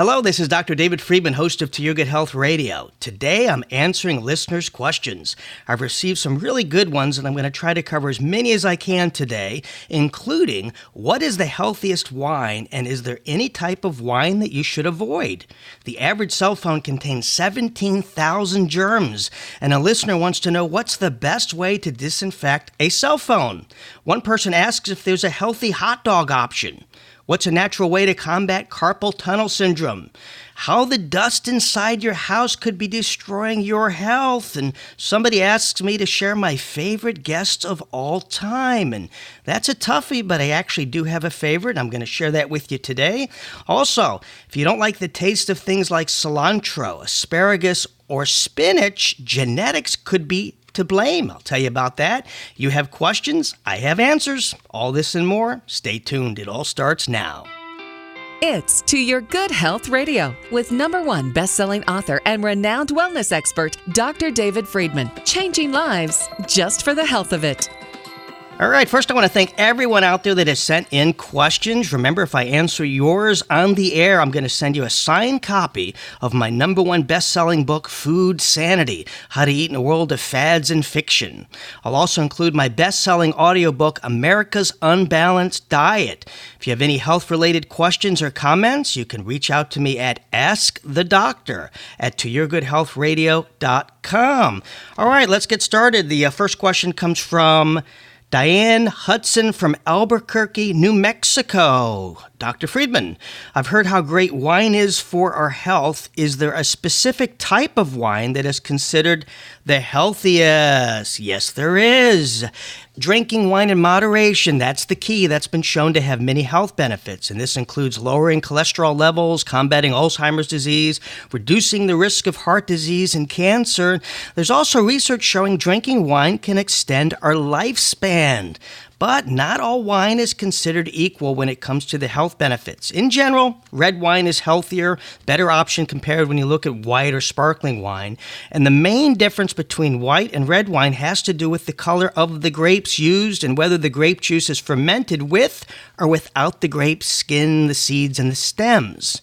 Hello, this is Dr. David Friedman, host of To Your Good Health Radio. Today I'm answering listeners' questions. I've received some really good ones, and I'm going to try to cover as many as I can today, including what is the healthiest wine, and is there any type of wine that you should avoid? The average cell phone contains 17,000 germs, and a listener wants to know what's the best way to disinfect a cell phone. One person asks if there's a healthy hot dog option. What's a natural way to combat carpal tunnel syndrome? How the dust inside your house could be destroying your health. And somebody asks me to share my favorite guests of all time. And that's a toughie, but I actually do have a favorite. I'm going to share that with you today. Also, if you don't like the taste of things like cilantro, asparagus, or spinach, genetics could be to blame. I'll tell you about that. You have questions, I have answers. All this and more. Stay tuned. It all starts now. It's To Your Good Health Radio with number one best-selling author and renowned wellness expert, Dr. David Friedman. Changing lives just for the health of it. All right, first I want to thank everyone out there that has sent in questions. Remember, if I answer yours on the air, I'm going to send you a signed copy of my number one best selling book, Food Sanity How to Eat in a World of Fads and Fiction. I'll also include my best selling audiobook, America's Unbalanced Diet. If you have any health related questions or comments, you can reach out to me at askthedoctor at toyourgoodhealthradio.com. All right, let's get started. The uh, first question comes from Diane Hudson from Albuquerque, New Mexico. Dr. Friedman, I've heard how great wine is for our health. Is there a specific type of wine that is considered the healthiest? Yes, there is. Drinking wine in moderation, that's the key. That's been shown to have many health benefits, and this includes lowering cholesterol levels, combating Alzheimer's disease, reducing the risk of heart disease and cancer. There's also research showing drinking wine can extend our lifespan. But not all wine is considered equal when it comes to the health benefits. In general, red wine is healthier, better option compared when you look at white or sparkling wine. And the main difference between white and red wine has to do with the color of the grapes used and whether the grape juice is fermented with or without the grape skin, the seeds, and the stems.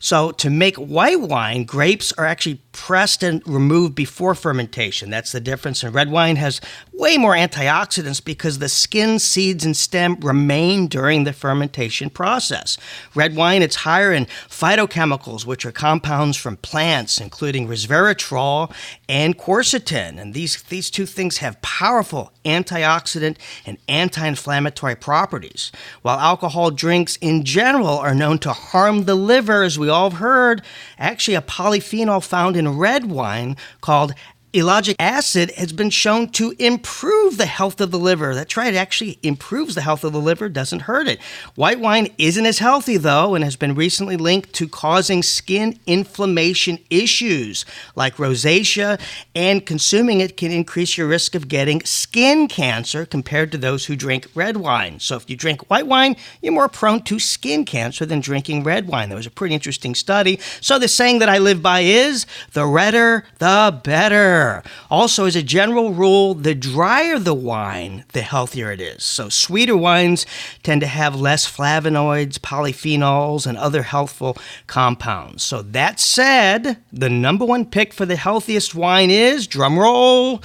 So, to make white wine, grapes are actually pressed and removed before fermentation. That's the difference. And red wine has way more antioxidants because the skin, seeds, and stem remain during the fermentation process. Red wine, it's higher in phytochemicals, which are compounds from plants, including resveratrol and quercetin. And these, these two things have powerful antioxidant and anti inflammatory properties. While alcohol drinks in general are known to harm the liver, as we all have heard, actually, a polyphenol found in red wine called Ellagic acid has been shown to improve the health of the liver. That's right, it actually improves the health of the liver, doesn't hurt it. White wine isn't as healthy, though, and has been recently linked to causing skin inflammation issues like rosacea, and consuming it can increase your risk of getting skin cancer compared to those who drink red wine. So if you drink white wine, you're more prone to skin cancer than drinking red wine. That was a pretty interesting study. So the saying that I live by is the redder, the better. Also, as a general rule, the drier the wine, the healthier it is. So, sweeter wines tend to have less flavonoids, polyphenols, and other healthful compounds. So, that said, the number one pick for the healthiest wine is, drumroll,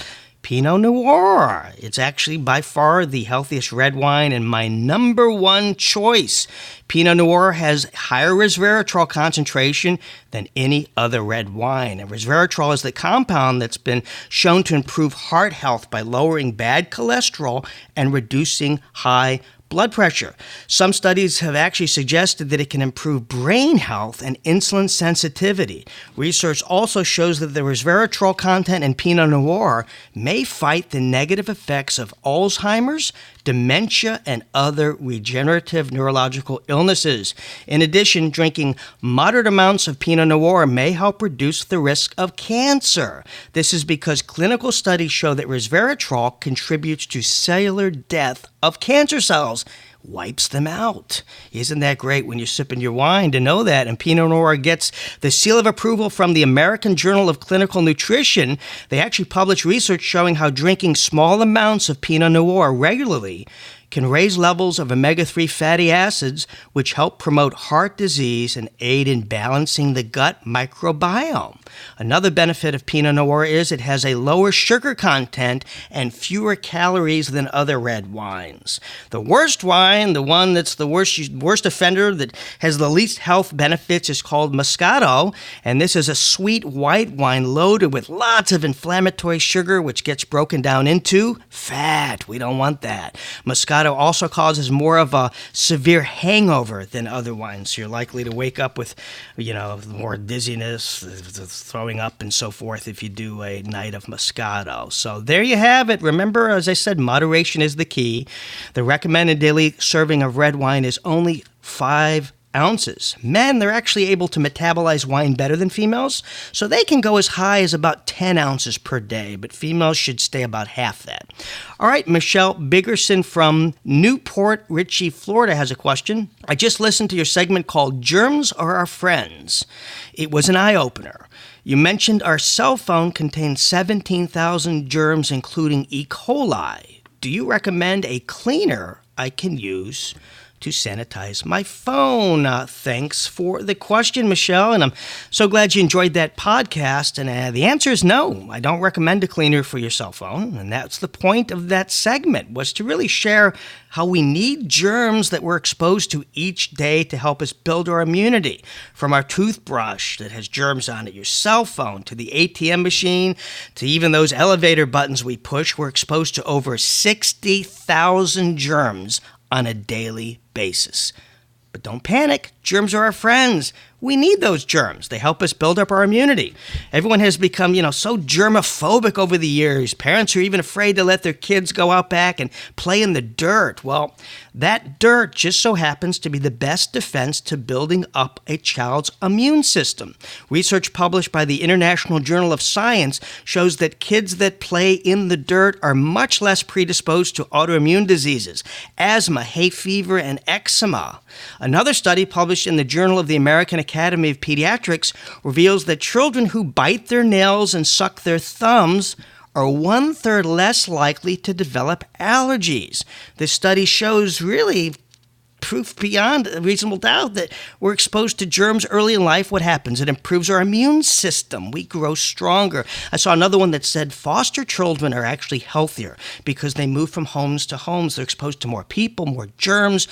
Pinot Noir. It's actually by far the healthiest red wine and my number one choice. Pinot Noir has higher resveratrol concentration than any other red wine. And resveratrol is the compound that's been shown to improve heart health by lowering bad cholesterol and reducing high blood pressure. Some studies have actually suggested that it can improve brain health and insulin sensitivity. Research also shows that the resveratrol content in Pinot Noir may fight the negative effects of Alzheimer's, dementia, and other regenerative neurological illnesses. In addition, drinking moderate amounts of Pinot Noir may help reduce the risk of cancer. This is because clinical studies show that resveratrol contributes to cellular death of cancer cells wipes them out. Isn't that great when you're sipping your wine to know that? And Pinot Noir gets the seal of approval from the American Journal of Clinical Nutrition. They actually published research showing how drinking small amounts of Pinot Noir regularly can raise levels of omega 3 fatty acids, which help promote heart disease and aid in balancing the gut microbiome. Another benefit of Pinot Noir is it has a lower sugar content and fewer calories than other red wines. The worst wine, the one that's the worst, worst offender that has the least health benefits, is called Moscato, and this is a sweet white wine loaded with lots of inflammatory sugar, which gets broken down into fat. We don't want that. Moscato also causes more of a severe hangover than other wines. You're likely to wake up with, you know, more dizziness, throwing up, and so forth if you do a night of Moscato. So there you have it. Remember, as I said, moderation is the key. The recommended daily serving of red wine is only five ounces. Men, they're actually able to metabolize wine better than females, so they can go as high as about 10 ounces per day, but females should stay about half that. All right, Michelle Biggerson from New Port Richey, Florida has a question. I just listened to your segment called Germs Are Our Friends. It was an eye opener. You mentioned our cell phone contains 17,000 germs, including E. coli. Do you recommend a cleaner I can use to sanitize my phone. Uh, thanks for the question, Michelle, and I'm so glad you enjoyed that podcast. And uh, the answer is no. I don't recommend a cleaner for your cell phone, and that's the point of that segment was to really share how we need germs that we're exposed to each day to help us build our immunity. From our toothbrush that has germs on it, your cell phone, to the ATM machine, to even those elevator buttons we push, we're exposed to over 60,000 germs on a daily basis. But don't panic, germs are our friends. We need those germs. They help us build up our immunity. Everyone has become, you know, so germophobic over the years. Parents are even afraid to let their kids go out back and play in the dirt. Well, that dirt just so happens to be the best defense to building up a child's immune system. Research published by the International Journal of Science shows that kids that play in the dirt are much less predisposed to autoimmune diseases, asthma, hay fever, and eczema. Another study published in the Journal of the American Academy of Pediatrics reveals that children who bite their nails and suck their thumbs are one third less likely to develop allergies. This study shows really proof beyond a reasonable doubt that we're exposed to germs early in life. What happens? It improves our immune system. We grow stronger. I saw another one that said foster children are actually healthier because they move from homes to homes. They're exposed to more people, more germs.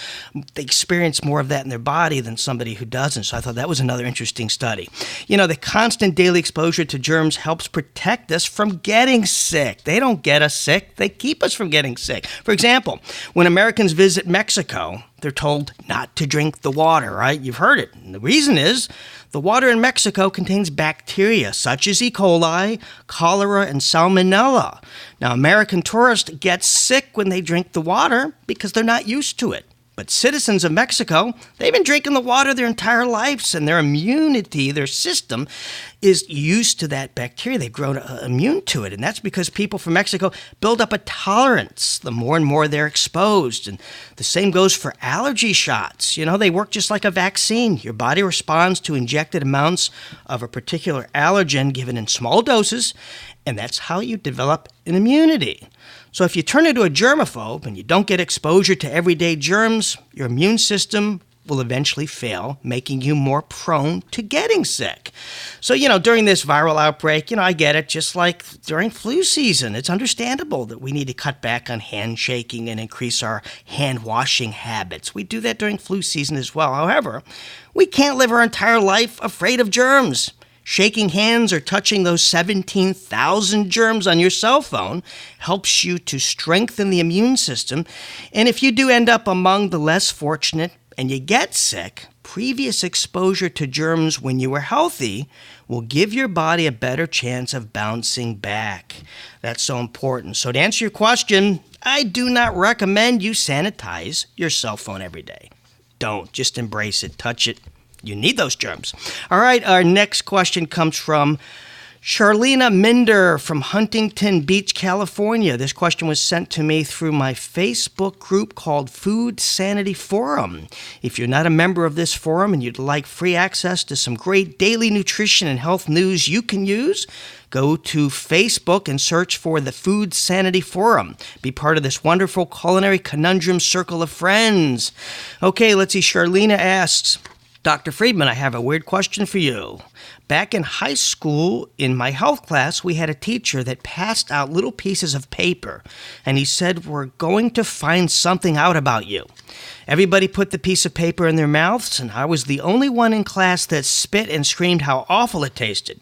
They experience more of that in their body than somebody who doesn't. So I thought that was another interesting study. You know, the constant daily exposure to germs helps protect us from getting sick. They don't get us sick, they keep us from getting sick. For example, when Americans visit Mexico, they're told not to drink the water, right? You've heard it. And the reason is the water in Mexico contains bacteria such as E. coli, cholera, and salmonella. Now, American tourists get sick when they drink the water because they're not used to it. But citizens of Mexico, they've been drinking the water their entire lives, and their immunity, their system, is used to that bacteria. They've grown uh, immune to it. And that's because people from Mexico build up a tolerance the more and more they're exposed. And the same goes for allergy shots. You know, they work just like a vaccine. Your body responds to injected amounts of a particular allergen given in small doses, and that's how you develop an immunity. So if you turn into a germaphobe and you don't get exposure to everyday germs, your immune system will eventually fail, making you more prone to getting sick. So, you know, during this viral outbreak, you know, I get it, just like during flu season, it's understandable that we need to cut back on handshaking and increase our hand washing habits. We do that during flu season as well. However, we can't live our entire life afraid of germs. Shaking hands or touching those 17,000 germs on your cell phone helps you to strengthen the immune system. And if you do end up among the less fortunate and you get sick, previous exposure to germs when you were healthy will give your body a better chance of bouncing back. That's so important. So, to answer your question, I do not recommend you sanitize your cell phone every day. Don't. Just embrace it, touch it, you need those germs. All right, our next question comes from Charlena Minder from Huntington Beach, California. This question was sent to me through my Facebook group called Food Sanity Forum. If you're not a member of this forum and you'd like free access to some great daily nutrition and health news you can use, go to Facebook and search for the Food Sanity Forum. Be part of this wonderful culinary conundrum circle of friends. Okay, let's see. Charlena asks, Dr. Friedman, I have a weird question for you. Back in high school, in my health class, we had a teacher that passed out little pieces of paper, and he said, We're going to find something out about you. Everybody put the piece of paper in their mouths, and I was the only one in class that spit and screamed how awful it tasted.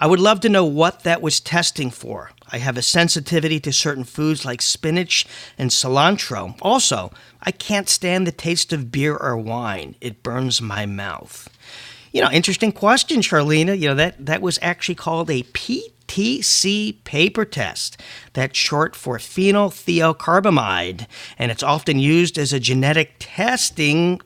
I would love to know what that was testing for. I have a sensitivity to certain foods like spinach and cilantro. Also, I can't stand the taste of beer or wine, it burns my mouth. You know, interesting question, Charlena. You know, that, that was actually called a PTC paper test. That's short for phenylthiocarbamide, and it's often used as a genetic testing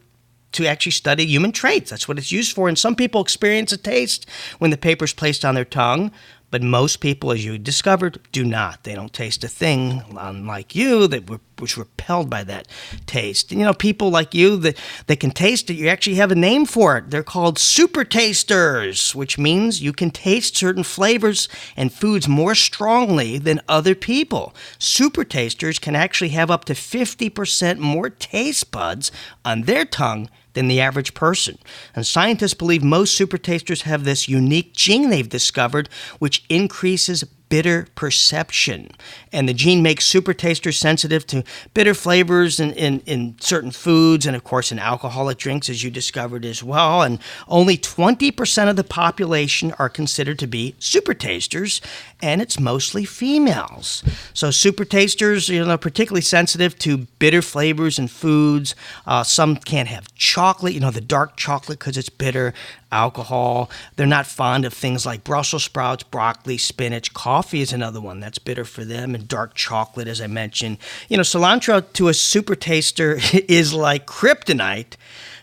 to actually study human traits. That's what it's used for. And some people experience a taste when the paper is placed on their tongue. But most people, as you discovered, do not. They don't taste a thing, unlike you, that was repelled by that taste. And, you know, people like you that, that can taste it, you actually have a name for it. They're called super tasters, which means you can taste certain flavors and foods more strongly than other people. Super tasters can actually have up to 50% more taste buds on their tongue than the average person. And scientists believe most super tasters have this unique gene they've discovered, which increases bitter perception. And the gene makes super tasters sensitive to bitter flavors in, in, in, certain foods and, of course, in alcoholic drinks, as you discovered as well. And only 20% of the population are considered to be super tasters, and it's mostly females. So, super tasters, you know, particularly sensitive to bitter flavors and foods. Uh, some can't have chocolate, you know, the dark chocolate because it's bitter alcohol. They're not fond of things like Brussels sprouts, broccoli, spinach. Coffee is another one that's bitter for them, and dark chocolate, as I mentioned. You know, cilantro to a super taster is like kryptonite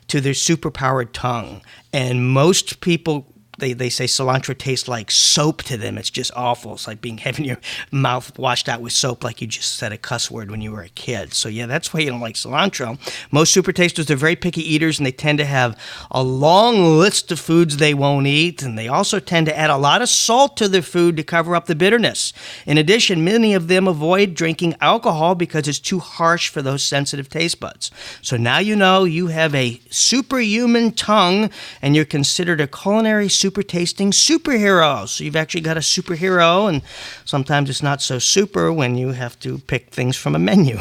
to their superpowered tongue. And most people they, they say cilantro tastes like soap to them. It's just awful. It's like being having your mouth washed out with soap, like you just said a cuss word when you were a kid. So yeah, that's why you don't like cilantro. Most super tasters are very picky eaters, and they tend to have a long list of foods they won't eat, and they also tend to add a lot of salt to their food to cover up the bitterness. In addition, many of them avoid drinking alcohol because it's too harsh for those sensitive taste buds. So now you know you have a superhuman tongue, and you're considered a culinary super super tasting superhero. So you've actually got a superhero, and sometimes it's not so super when you have to pick things from a menu.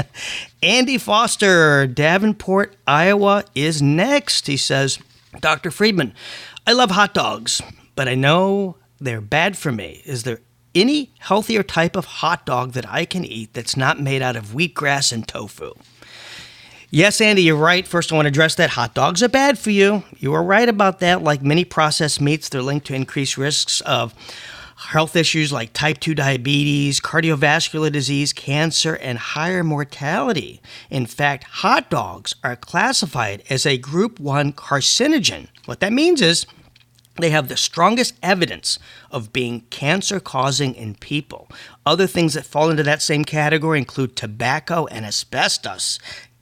Andy Foster, Davenport, Iowa, is next. He says, Dr. Friedman, I love hot dogs, but I know they're bad for me. Is there any healthier type of hot dog that I can eat that's not made out of wheatgrass and tofu? Yes, Andy, you're right. First, I want to address that hot dogs are bad for you. You are right about that. Like many processed meats, they're linked to increased risks of health issues like type 2 diabetes, cardiovascular disease, cancer, and higher mortality. In fact, hot dogs are classified as a group 1 carcinogen. What that means is they have the strongest evidence of being cancer causing in people. Other things that fall into that same category include tobacco and asbestos.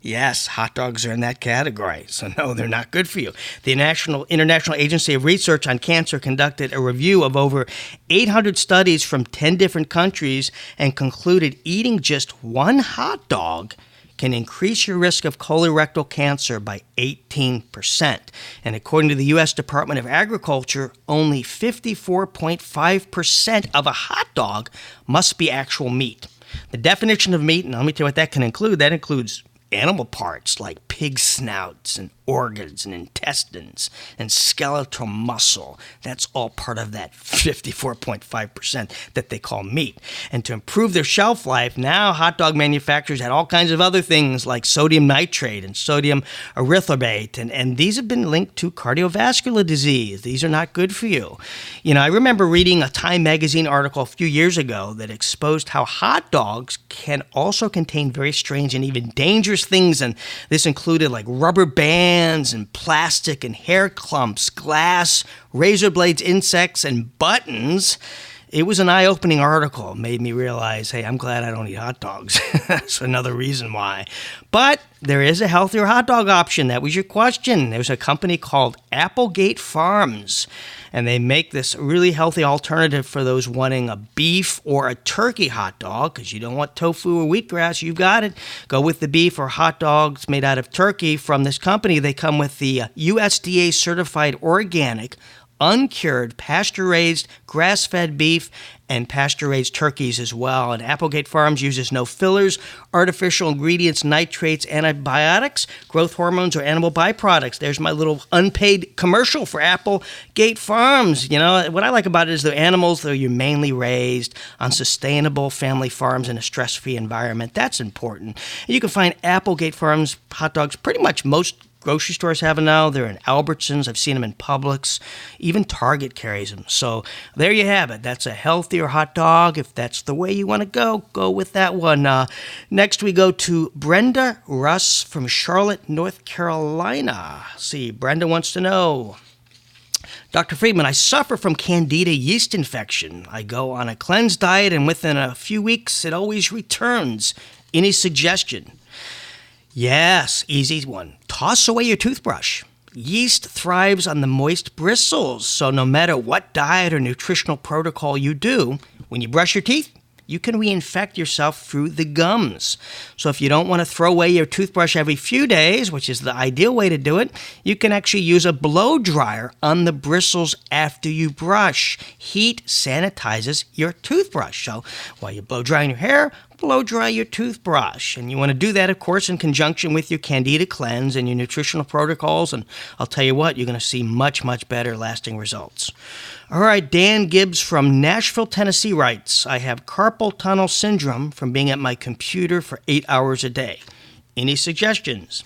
Yes, hot dogs are in that category. So, no, they're not good for you. The National, International Agency of Research on Cancer conducted a review of over 800 studies from 10 different countries and concluded eating just one hot dog can increase your risk of colorectal cancer by 18%. And according to the U.S. Department of Agriculture, only 54.5% of a hot dog must be actual meat. The definition of meat, and let me tell you what that can include, that includes animal parts like pig snouts and organs and intestines and skeletal muscle. That's all part of that 54.5% that they call meat. And to improve their shelf life, now hot dog manufacturers had all kinds of other things like sodium nitrate and sodium erythorbate. And, and these have been linked to cardiovascular disease. These are not good for you. You know, I remember reading a Time magazine article a few years ago that exposed how hot dogs can also contain very strange and even dangerous things. And this included like rubber bands and plastic and hair clumps, glass, razor blades, insects, and buttons it was an eye opening article. Made me realize, hey, I'm glad I don't eat hot dogs. That's another reason why. But there is a healthier hot dog option. That was your question. There's a company called Applegate Farms, and they make this really healthy alternative for those wanting a beef or a turkey hot dog because you don't want tofu or wheatgrass. You've got it. Go with the beef or hot dogs made out of turkey from this company. They come with the uh, USDA certified organic uncured, pasture raised, grass fed beef, and pasture raised turkeys as well. And Applegate Farms uses no fillers, artificial ingredients, nitrates, antibiotics, growth hormones, or animal byproducts. There's my little unpaid commercial for Applegate Farms. You know, what I like about it is the animals that are humanely raised on sustainable family farms in a stress free environment. That's important. You can find Applegate Farms hot dogs pretty much most grocery stores have them now. They're in Albertsons. I've seen them in Publix. Even Target carries them. So there you have it. That's a healthier hot dog. If that's the way you want to go, go with that one. Uh, next, we go to Brenda Russ from Charlotte, North Carolina. See, Brenda wants to know. Dr. Friedman, I suffer from candida yeast infection. I go on a cleanse diet, and within a few weeks, it always returns. Any suggestion? Yes, easy one. Toss away your toothbrush. Yeast thrives on the moist bristles, so no matter what diet or nutritional protocol you do, when you brush your teeth, you can reinfect yourself through the gums. So if you don't want to throw away your toothbrush every few days, which is the ideal way to do it, you can actually use a blow dryer on the bristles after you brush. Heat sanitizes your toothbrush. So while you're blow drying your hair, blow dry your toothbrush. And you want to do that, of course, in conjunction with your Candida cleanse and your nutritional protocols. And I'll tell you what, you're going to see much, much better lasting results. All right, Dan Gibbs from Nashville, Tennessee writes I have carpal tunnel syndrome from being at my computer for eight hours a day. Any suggestions?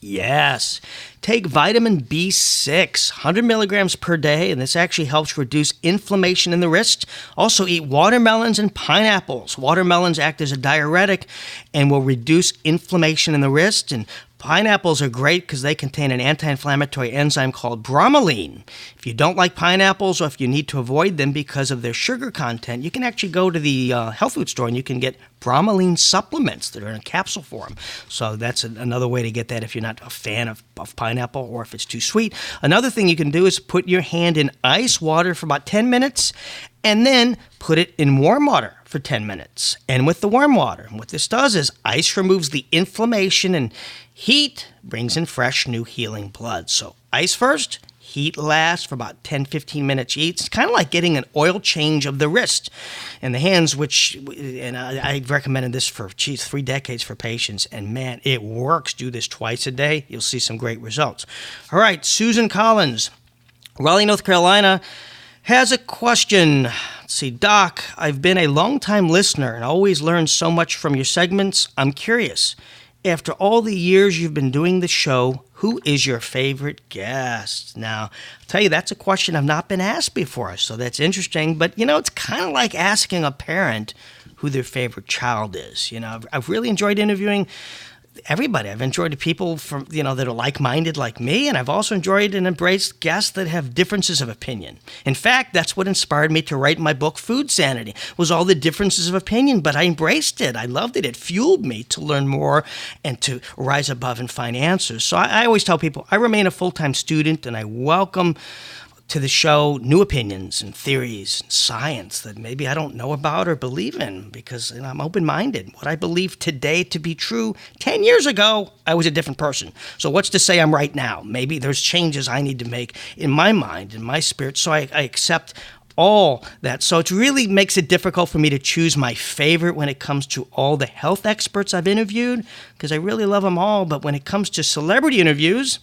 Yes. Take vitamin B6, 100 milligrams per day, and this actually helps reduce inflammation in the wrist. Also, eat watermelons and pineapples. Watermelons act as a diuretic and will reduce inflammation in the wrist, and Pineapples are great because they contain an anti inflammatory enzyme called bromelain. If you don't like pineapples or if you need to avoid them because of their sugar content, you can actually go to the uh, health food store and you can get bromelain supplements that are in a capsule form. So that's a, another way to get that if you're not a fan of, of pineapple or if it's too sweet. Another thing you can do is put your hand in ice water for about 10 minutes and then put it in warm water for 10 minutes. And with the warm water, what this does is ice removes the inflammation and Heat brings in fresh, new healing blood. So, ice first, heat last for about 10 15 minutes each. It's kind of like getting an oil change of the wrist and the hands, which, and I, have recommended this for, geez, three decades for patients. And man, it works. Do this twice a day. You'll see some great results. All right, Susan Collins, Raleigh, North Carolina, has a question. Let's see, Doc, I've been a long time listener and always learned so much from your segments. I'm curious after all the years you've been doing the show, who is your favorite guest? Now, I'll tell you, that's a question I've not been asked before, so that's interesting. But, you know, it's kind of like asking a parent who their favorite child is. You know, I've, I've really enjoyed interviewing everybody. I've enjoyed people from you know that are like-minded like me, and I've also enjoyed and embraced guests that have differences of opinion. In fact, that's what inspired me to write my book, Food Sanity. Was all the differences of opinion, but I embraced it. I loved it. It fueled me to learn more and to rise above and find answers. So I, I always tell people I remain a full-time student, and I welcome to the show new opinions and theories and science that maybe I don't know about or believe in because you know, I'm open minded. What I believe today to be true 10 years ago, I was a different person. So, what's to say I'm right now? Maybe there's changes I need to make in my mind, in my spirit. So, I, I accept all that. So it really makes it difficult for me to choose my favorite when it comes to all the health experts I've interviewed because I really love them all. But when it comes to celebrity interviews,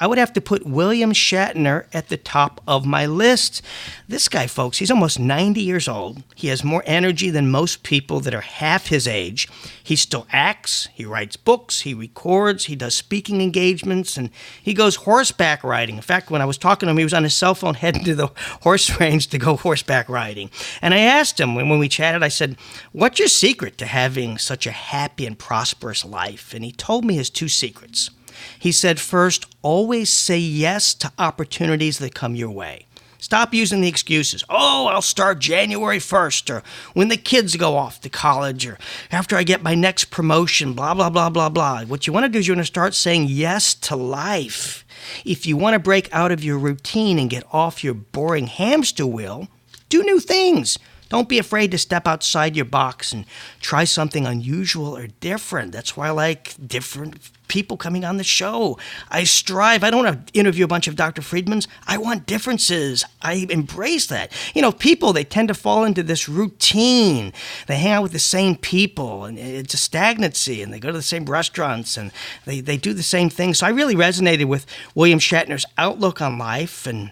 I would have to put William Shatner at the top of my list. This guy, folks, he's almost 90 years old. He has more energy than most people that are half his age. He still acts, he writes books, he records, he does speaking engagements, and he goes horseback riding. In fact, when I was talking to him, he was on his cell phone heading to the horse range to go horseback riding. And I asked him when, we chatted, I said, What's your secret to having such a happy and prosperous life? And he told me his two secrets. He said, first, always say yes to opportunities that come your way. Stop using the excuses. Oh, I'll start January 1st, or when the kids go off to college, or after I get my next promotion, blah, blah, blah, blah, blah. What you want to do is you want to start saying yes to life. If you want to break out of your routine and get off your boring hamster wheel, do new things. Don't be afraid to step outside your box and try something unusual or different. That's why I like different people coming on the show. I strive. I don't want to interview a bunch of Dr. Friedmans. I want differences. I embrace that. You know, people, they tend to fall into this routine. They hang out with the same people, and it's a stagnancy, and they go to the same restaurants, and they, they do the same things. So I really resonated with William Shatner's outlook on life and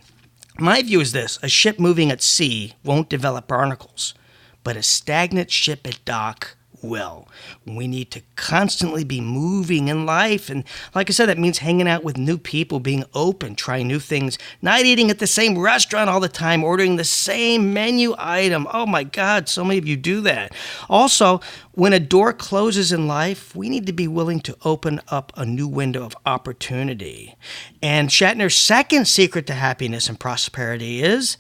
my view is this a ship moving at sea won't develop barnacles, but a stagnant ship at dock will. We need to constantly be moving in life. And like I said, that means hanging out with new people, being open, trying new things, not eating at the same restaurant all the time, ordering the same menu item. Oh my God, so many of you do that. Also, when a door closes in life, we need to be willing to open up a new window of opportunity. And Shatner's second secret to happiness and prosperity is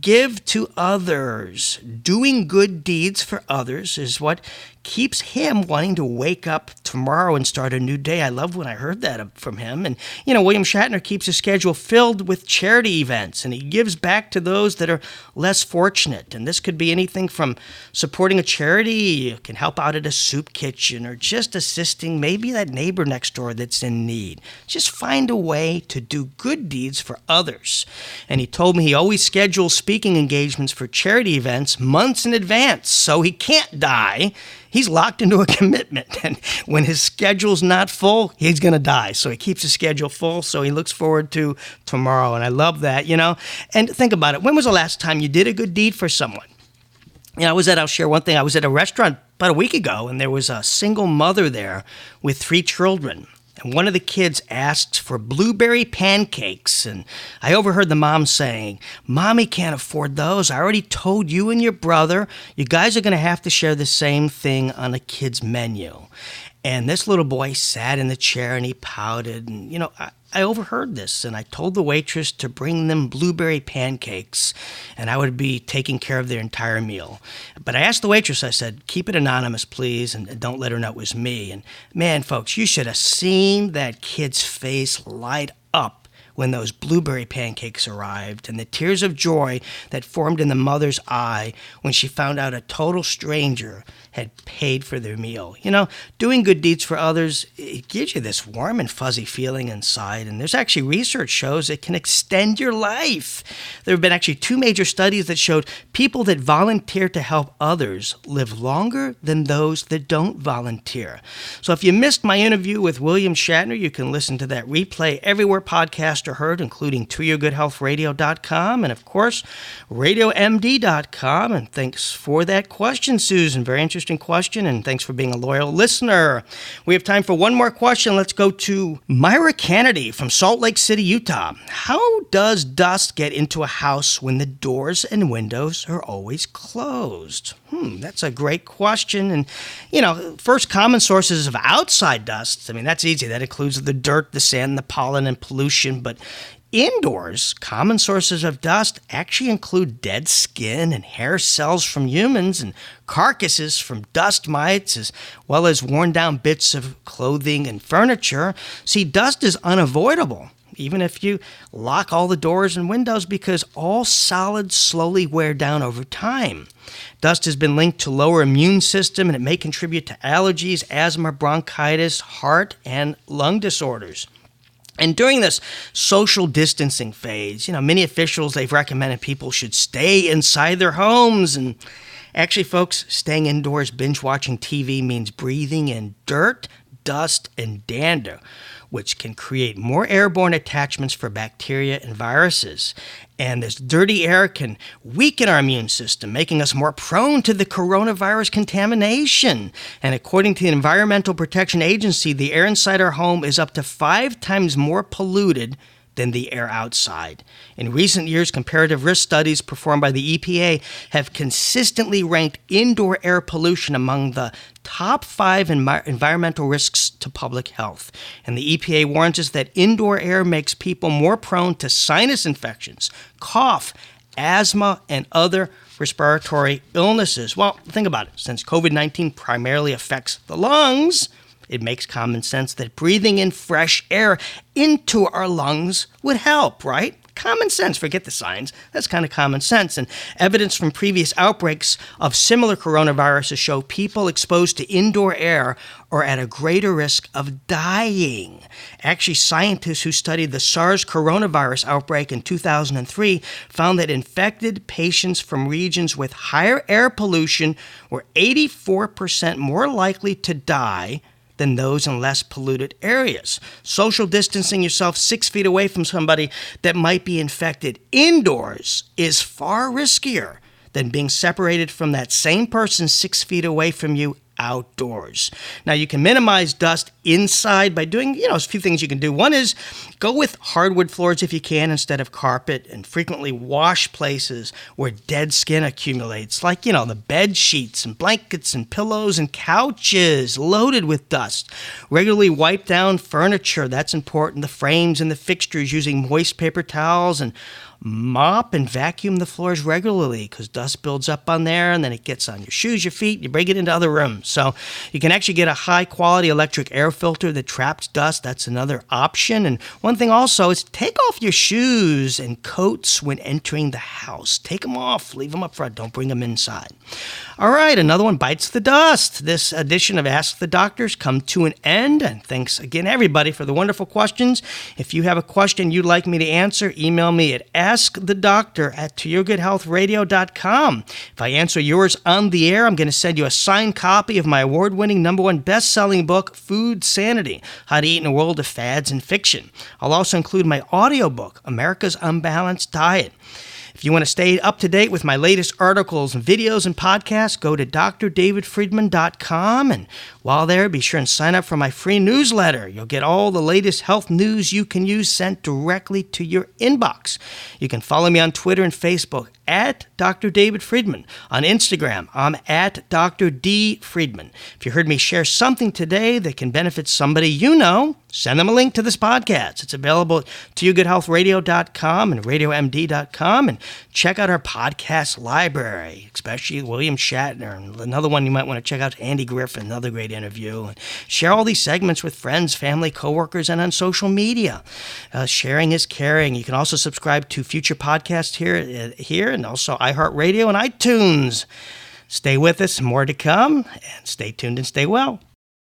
give to others. Doing good deeds for others is what keeps him wanting to wake up tomorrow and start a new day. I love when I heard that from him. And, you know, William Shatner keeps his schedule filled with charity events and he gives back to those that are less fortunate. And this could be anything from supporting a charity, you can help out at a soup kitchen, or just assisting maybe that neighbor next door that's in need. Just find a way to do good deeds for others. And he told me he always schedules speaking engagements for charity events months in advance so he can't die he's locked into a commitment. And when his schedule's not full, he's going to die. So he keeps his schedule full. So he looks forward to tomorrow. And I love that, you know? And think about it. When was the last time you did a good deed for someone? You know, I was at, I'll share one thing. I was at a restaurant about a week ago, and there was a single mother there with three children and one of the kids asked for blueberry pancakes. And I overheard the mom saying, Mommy can't afford those. I already told you and your brother, you guys are going to have to share the same thing on a kid's menu. And this little boy sat in the chair and he pouted. And, you know, I, I overheard this and I told the waitress to bring them blueberry pancakes and I would be taking care of their entire meal. But I asked the waitress, I said, keep it anonymous, please, and don't let her know it was me. And man, folks, you should have seen that kid's face light when those blueberry pancakes arrived and the tears of joy that formed in the mother's eye when she found out a total stranger had paid for their meal. You know, doing good deeds for others, it gives you this warm and fuzzy feeling inside. And there's actually research shows it can extend your life. There have been actually two major studies that showed people that volunteer to help others live longer than those that don't volunteer. So if you missed my interview with William Shatner, you can listen to that replay everywhere podcasts are heard, including toyourgoodhealthradio.com and, of course, radiomd.com. And thanks for that question, Susan. Very interesting interesting question, and thanks for being a loyal listener. We have time for one more question. Let's go to Myra Kennedy from Salt Lake City, Utah. How does dust get into a house when the doors and windows are always closed? Hmm, that's a great question. And, you know, first common sources of outside dust, I mean, that's easy. That includes the dirt, the sand, the pollen, and pollution. But But indoors, common sources of dust actually include dead skin and hair cells from humans and carcasses from dust mites, as well as worn down bits of clothing and furniture. See, dust is unavoidable, even if you lock all the doors and windows, because all solids slowly wear down over time. Dust has been linked to lower immune system and it may contribute to allergies, asthma, bronchitis, heart, and lung disorders. And during this social distancing phase, you know, many officials they've recommended people should stay inside their homes. And actually folks, staying indoors binge watching TV means breathing in dirt, dust, and dander, which can create more airborne attachments for bacteria and viruses. And this dirty air can weaken our immune system, making us more prone to the coronavirus contamination. And according to the Environmental Protection Agency, the air inside our home is up to five times more polluted than the air outside. In recent years, comparative risk studies performed by the EPA have consistently ranked indoor air pollution among the top five envi- environmental risks to public health. And the EPA warns us that indoor air makes people more prone to sinus infections, cough, asthma, and other respiratory illnesses. Well, think about it. Since COVID 19 primarily affects the lungs, it makes common sense that breathing in fresh air into our lungs would help, right? Common sense, forget the science. That's kind of common sense. And evidence from previous outbreaks of similar coronaviruses show people exposed to indoor air are at a greater risk of dying. Actually, scientists who studied the SARS coronavirus outbreak in 2003 found that infected patients from regions with higher air pollution were 84% more likely to die than those in less polluted areas. Social distancing yourself six feet away from somebody that might be infected indoors is far riskier than being separated from that same person six feet away from you outdoors. Now you can minimize dust inside by doing, you know, a few things you can do. One is go with hardwood floors if you can instead of carpet and frequently wash places where dead skin accumulates, like, you know, the bed sheets and blankets and pillows and couches loaded with dust. Regularly wipe down furniture, that's important, the frames and the fixtures using moist paper towels and mop and vacuum the floors regularly because dust builds up on there and then it gets on your shoes, your feet, you bring it into other rooms. So you can actually get a high quality electric air filter that traps dust. That's another option. And thing also is take off your shoes and coats when entering the house. Take them off, leave them up front, don't bring them inside. All right, another one bites the dust. This edition of Ask the Doctors come to an end. And thanks again, everybody, for the wonderful questions. If you have a question you'd like me to answer, email me at askthedoctor at toyourgoodhealthradio.com. If I answer yours on the air, I'm going to send you a signed copy of my award winning number one best selling book, Food Sanity How to Eat in a World of Fads and Fiction. I'll also include my audiobook, America's Unbalanced Diet. If you want to stay up to date with my latest articles and videos and podcasts, go to drdavidfriedman.com. And while there, be sure and sign up for my free newsletter. You'll get all the latest health news you can use sent directly to your inbox. You can follow me on Twitter and Facebook at Dr. David Friedman. On Instagram, I'm at Dr. D. Friedman. If you heard me share something today that can benefit somebody you know, send them a link to this podcast. It's available at toyourgoodhealthradio.com and radiomd.com. And check out our podcast library, especially William Shatner. And another one you might want to check out Andy Griffin, another great interview. And share all these segments with friends, family, coworkers, and on social media. Uh, sharing is caring. You can also subscribe to future podcasts here, uh, here and also iHeartRadio and iTunes. Stay with us, more to come, and stay tuned and stay well.